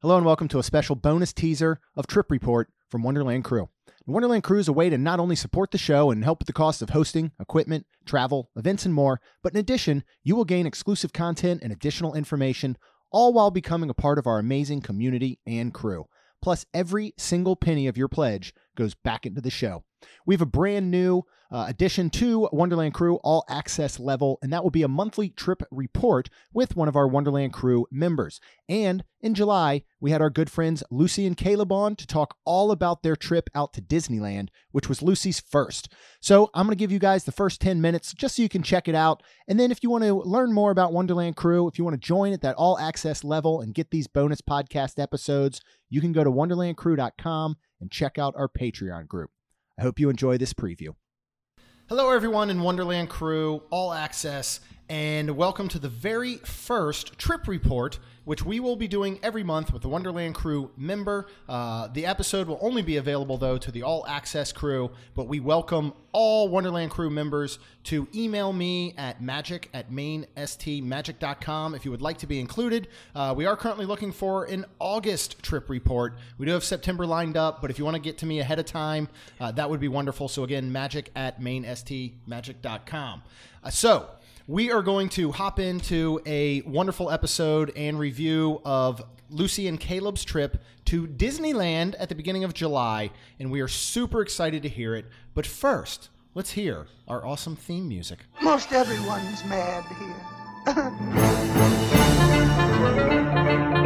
Hello and welcome to a special bonus teaser of Trip Report from Wonderland Crew. Wonderland Crew is a way to not only support the show and help with the cost of hosting, equipment, travel, events, and more, but in addition, you will gain exclusive content and additional information, all while becoming a part of our amazing community and crew. Plus, every single penny of your pledge goes back into the show. We have a brand new uh, addition to Wonderland Crew All Access level, and that will be a monthly trip report with one of our Wonderland Crew members. And in July, we had our good friends Lucy and Caleb on to talk all about their trip out to Disneyland, which was Lucy's first. So I'm going to give you guys the first 10 minutes just so you can check it out. And then if you want to learn more about Wonderland Crew, if you want to join at that all access level and get these bonus podcast episodes, you can go to wonderlandcrew.com and check out our Patreon group. I hope you enjoy this preview. Hello, everyone in Wonderland Crew, all access, and welcome to the very first trip report, which we will be doing every month with the Wonderland Crew member. Uh, the episode will only be available, though, to the all access crew, but we welcome all Wonderland Crew members to email me at magic at mainstmagic.com if you would like to be included. Uh, we are currently looking for an August trip report. We do have September lined up, but if you want to get to me ahead of time, uh, that would be wonderful. So, again, magic at mainstmagic.com. Uh, so, we are going to hop into a wonderful episode and review of Lucy and Caleb's trip to Disneyland at the beginning of July, and we are super excited to hear it. But first, let's hear our awesome theme music. Most everyone's mad here.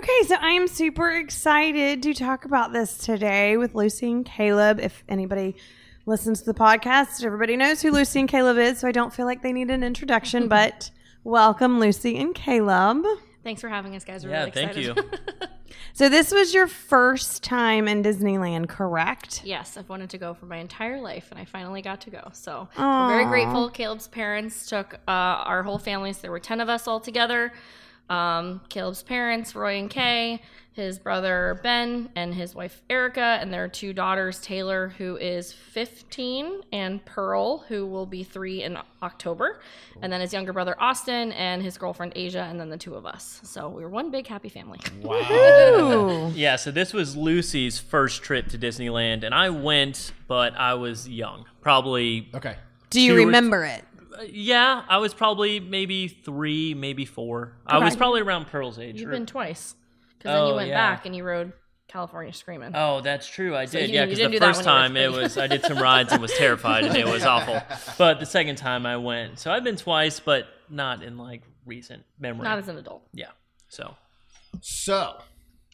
Okay, so I am super excited to talk about this today with Lucy and Caleb. If anybody listens to the podcast, everybody knows who Lucy and Caleb is, so I don't feel like they need an introduction, but welcome, Lucy and Caleb. Thanks for having us, guys. We're Yeah, really thank excited. So, this was your first time in Disneyland, correct? yes, I've wanted to go for my entire life, and I finally got to go. So we're very grateful. Caleb's parents took uh, our whole family. So there were ten of us all together. Um, Caleb's parents, Roy and Kay, his brother Ben, and his wife Erica, and their two daughters, Taylor, who is 15, and Pearl, who will be three in October, and then his younger brother Austin, and his girlfriend Asia, and then the two of us. So we were one big happy family. Ooh. Yeah, so this was Lucy's first trip to Disneyland, and I went, but I was young. Probably, Okay. Do you Two or- remember it? Yeah, I was probably maybe three, maybe four. I was probably around Pearl's age. You've or- been twice, because then you Oh, went yeah. back and you rode California Screaming. Oh, that's true. I did. you- yeah, because the first when you were time it was I did some rides and was terrified and it was awful. But the second time I went, so I've been twice, but not in like recent memory. Not as an adult. yeah. So So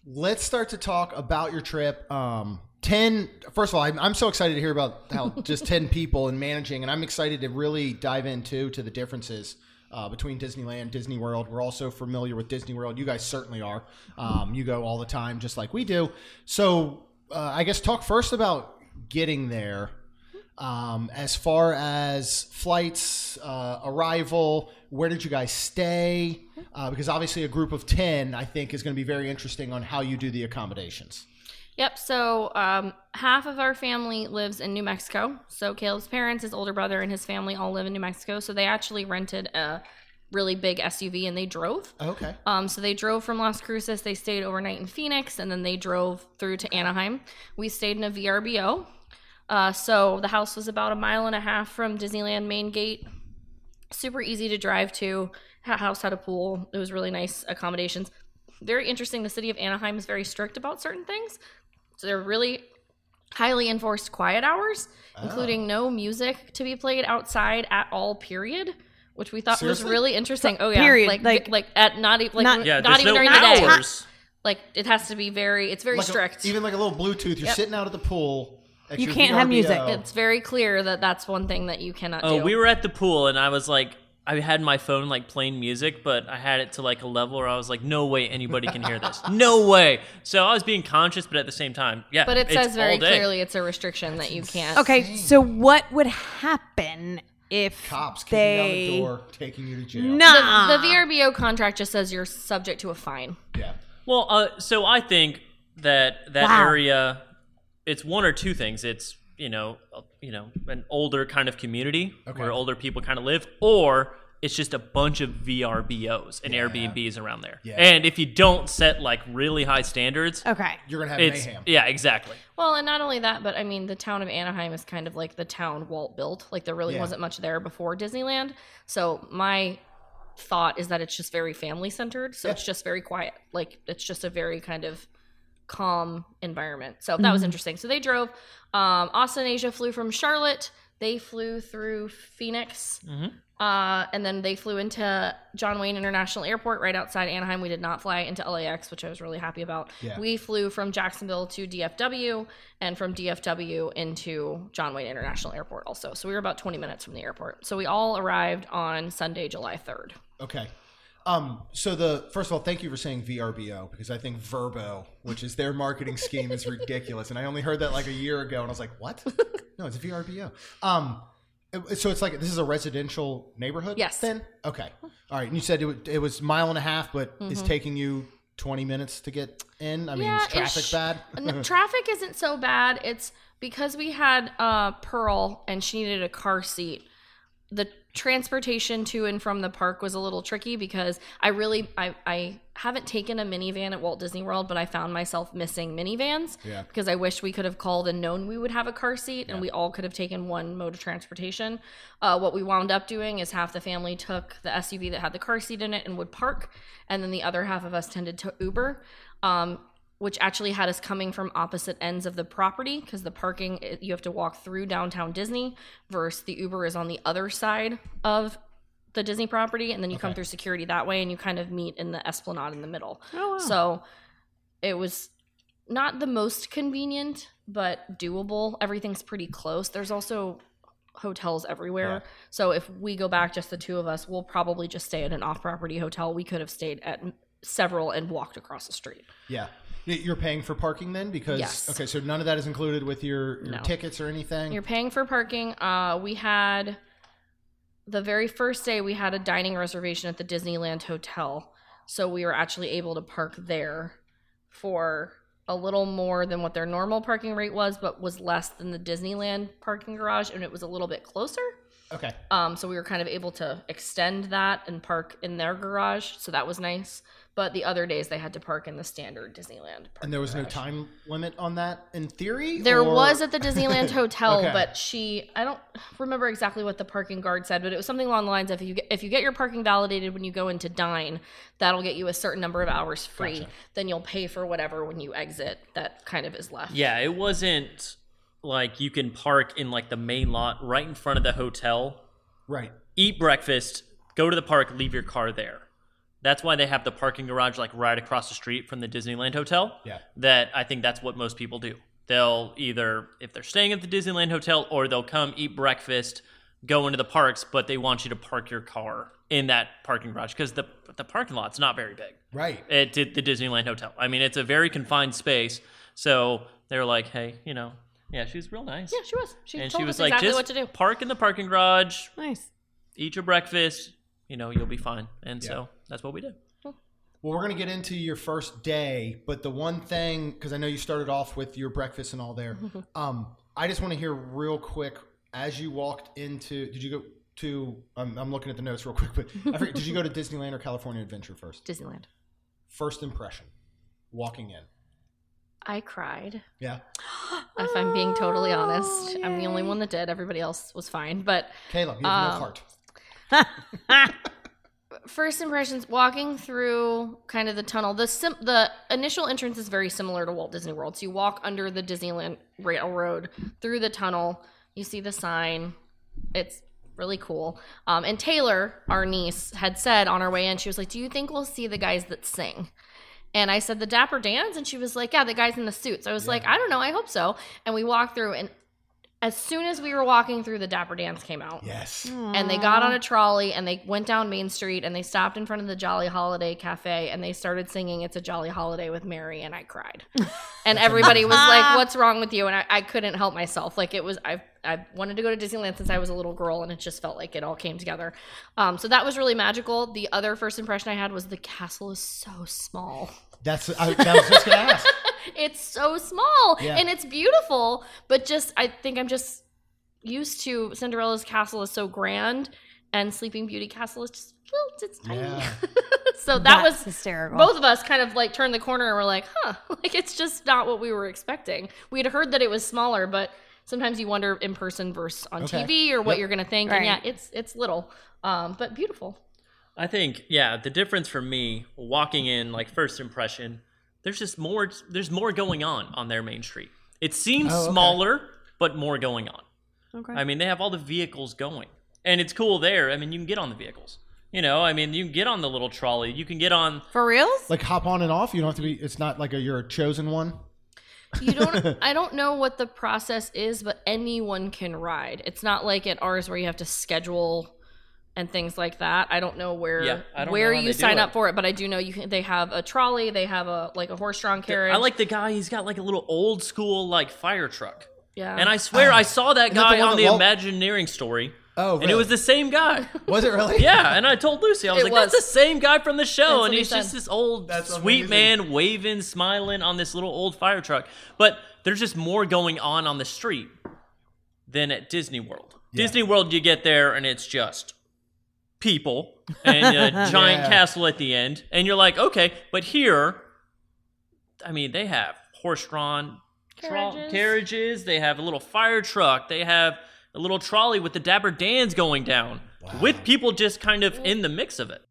let's start to talk about your trip. Um, 10, first of all, I'm, I'm so excited to hear about how just 10 people and managing, and I'm excited to really dive into to the differences uh, between Disneyland, Disney World. We're also familiar with Disney World. You guys certainly are. Um, you go all the time, just like we do. So uh, I guess talk first about getting there. Um, as far as flights, uh, arrival, where did you guys stay? Uh, because obviously, a group of 10, I think, is going to be very interesting on how you do the accommodations. Yep. So um, half of our family lives in New Mexico. So Caleb's parents, his older brother, and his family all live in New Mexico. So they actually rented a really big SUV and they drove. Okay. Um, so they drove from Las Cruces. They stayed overnight in Phoenix, and then they drove through to Anaheim. We stayed in a VRBO. Uh, so the house was about a mile and a half from Disneyland main gate. Super easy to drive to. House had a pool. It was really nice accommodations. Very interesting. The city of Anaheim is very strict about certain things. So they're really highly enforced quiet hours, oh. including no music to be played outside at all. Period. Which we thought Seriously? was really interesting. Oh yeah, Period. Like Like- like at not even like Not- yeah, not even no during the day. hours. Like it has to be very. It's very Like a- strict. even like a little Bluetooth. You're Yep. sitting out at the pool. at You can't have music. It's very clear that that's one thing that you cannot do. Oh, do. we were at the pool and I was like, I had my phone like playing music, but I had it to like a level where I was like, no way anybody can hear this. No way. So I was being conscious, but at the same time, yeah. but it says very clearly it's a restriction that you can't. Okay, so what would happen if Cops kicking they... down the door, taking you to jail. Nah. The, the VRBO contract just says you're subject to a fine. Yeah. Well, uh, so I think that that Wow. area, it's one or two things. It's you know you know an older kind of community Okay. where older people kind of live, or it's just a bunch of VRBOs and Airbnbs around there. Yeah. And if you don't set like really high standards, Okay. You're gonna have it's mayhem. yeah, exactly. Well, and not only that, but I mean, the town of Anaheim is kind of like the town Walt built. Like there really Yeah. wasn't much there before Disneyland. So my thought is that it's just very family centered. So Yeah. it's just very quiet. Like it's just a very kind of calm environment. So that was interesting. So they drove. Um, Austin Asia flew from Charlotte. They flew through Phoenix. Mhm. Uh, and then they flew into John Wayne International Airport right outside Anaheim. We did not fly into LAX, which I was really happy about. Yeah. We flew from Jacksonville to DFW and from DFW into John Wayne International Airport also. So we were about 20 minutes from the airport. So we all arrived on Sunday, July 3rd. Okay. Um, so the first of all, thank you for saying VRBO because I think Verbo, which is their marketing scheme, is ridiculous, and I only heard that like a year ago, and I was like, "What? No, it's VRBO." Um, so it's like this is a residential neighborhood. Yes. Then okay, all right. And you said it, it was mile and a half, but it's taking you twenty minutes to get in. I mean, is traffic ish. bad? No, traffic isn't so bad. It's because we had uh, Pearl and she needed a car seat. The transportation to and from the park was a little tricky because I really I, I haven't taken a minivan at Walt Disney World, but I found myself missing minivans Yeah. because I wish we could have called and known we would have a car seat and we all could have taken one mode of transportation. Uh, what we wound up doing is half the family took the SUV that had the car seat in it and would park, and then the other half of us tended to Uber. Um, which actually had us coming from opposite ends of the property because the parking you have to walk through downtown Disney versus the Uber is on the other side of the Disney property and then you come through security that way and you kind of meet in the esplanade in the middle. Oh, wow. So it was not the most convenient but doable. Everything's pretty close. There's also hotels everywhere. Yeah. So if we go back just the two of us, we'll probably just stay at an off-property hotel. We could have stayed at several and walked across the street. Yeah. You're paying for parking then because Yes. okay, so none of that is included with your, your No. tickets or anything. You're paying for parking. Uh, we had the very first day we had a dining reservation at the Disneyland Hotel, so we were actually able to park there for a little more than what their normal parking rate was, but was less than the Disneyland parking garage, and it was a little bit closer. okay. Um, so we were kind of able to extend that and park in their garage, so that was nice. But the other days they had to park in the standard Disneyland. And there was no time limit on that in theory? There or- was at the Disneyland Hotel, Okay. but she I don't remember exactly what the parking guard said, but it was something along the lines of if you get, if you get your parking validated when you go into dine, that'll get you a certain number of hours free. Gotcha. Then you'll pay for whatever when you exit that kind of is left. Yeah, it wasn't like you can park in like the main lot right in front of the hotel, Right. eat breakfast, go to the park, leave your car there. That's why they have the parking garage like right across the street from the Disneyland Hotel. Yeah. That I think that's what most people do. They'll either if they're staying at the Disneyland Hotel or they'll come eat breakfast, go into the parks, but they want you to park your car in that parking garage because the the parking lot's not very big Right. at the the Disneyland Hotel. I mean, it's a very confined space. So they're like, hey, you know, yeah, she was real nice. Yeah, she was. She and told she us was like, exactly just what to do. park in the parking garage, nice. eat your breakfast, you know, you'll be fine. And Yeah. so that's what we did. Well, we're going to get into your first day, but the one thing, because I know you started off with your breakfast and all there, um, I just want to hear real quick as you walked into. Did you go to? I'm, I'm looking at the notes real quick, but I forget, did you go to Disneyland or California Adventure first? Disneyland. First impression, walking in. I cried. Yeah, If I'm being totally honest, Oh, I'm the only one that did. Everybody else was fine, but Caleb, you have no Um, heart. first impressions walking through kind of the tunnel the sim- the initial entrance is very similar to Walt Disney World. So you walk under the Disneyland railroad through the tunnel. You see the sign. It's really cool. Um, and Taylor our niece had said on our way in she was like do you think we'll see the guys that sing? And I said the Dapper Dans? And she was like yeah the guys in the suits. I was like I don't know. I hope so. And we walked through and as soon as we were walking through the Dapper Dans came out Yes. and they got on a trolley and they went down Main Street and they stopped in front of the Jolly Holiday Cafe and they started singing "It's a Jolly Holiday" with Mary and I cried, and everybody was like, "What's wrong with you?" And I, I couldn't help myself. Like it was I I wanted to go to Disneyland since I was a little girl and it just felt like it all came together. Um, so that was really magical. The other first impression I had was the castle is so small. That's I, that was just gonna ask. It's so small Yeah. and it's beautiful, but just I think I'm just used to Cinderella's castle is so grand, and Sleeping Beauty castle is just well, it's tiny. Yeah. so that That's was hysterical. both of us kind of like turned the corner and we're like, huh, like it's just not what we were expecting. We had heard that it was smaller, but sometimes you wonder in person versus on Okay. TV or what Yep. you're gonna think. And yeah, it's it's little, um, but beautiful. I think, yeah, the difference for me walking in, like first impression, there's just more. There's more going on on their main street. It seems Oh, okay. smaller, but more going on. Okay. I mean, they have all the vehicles going, and it's cool there. I mean, you can get on the vehicles. You know, I mean, you can get on the little trolley. You can get on. For reals? Like hop on and off. You don't have to be. It's not like a you're a chosen one. You don't. I don't know what the process is, but anyone can ride. It's not like at ours where you have to schedule and things like that. I don't know where Yeah, don't where know you they do sign it. up for it, but I do know you can, they have a trolley, they have a like a horse-drawn carriage. I like the guy. He's got like a little old school like fire truck, yeah. and I swear ah. I saw that guy one on that the Walt- Imagineering story, Oh, and it was the same guy. Was it really? Yeah, and I told Lucy, I was It like, was. "That's the same guy from the show," what and he's said. just this old That's sweet amazing. man waving, smiling on this little old fire truck. But there's just more going on on the street than at Disney World. Disney World, you get there and it's just people and a giant Yeah. castle at the end, and you're like, okay. But here, I mean, they have horse-drawn tra- Carriages. carriages. They have a little fire truck. They have a little trolley with the Dapper Dans going down, with people just kind of in the mix of it.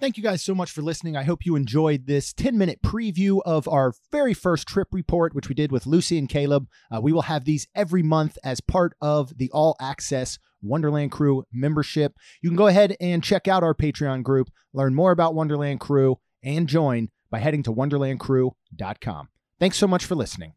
Thank you guys so much for listening. I hope you enjoyed this 10 minute preview of our very first trip report, which we did with Lucy and Caleb. Uh, we will have these every month as part of the all access Wonderland Crew membership. You can go ahead and check out our Patreon group, learn more about Wonderland Crew, and join by heading to wonderlandcrew.com. Thanks so much for listening.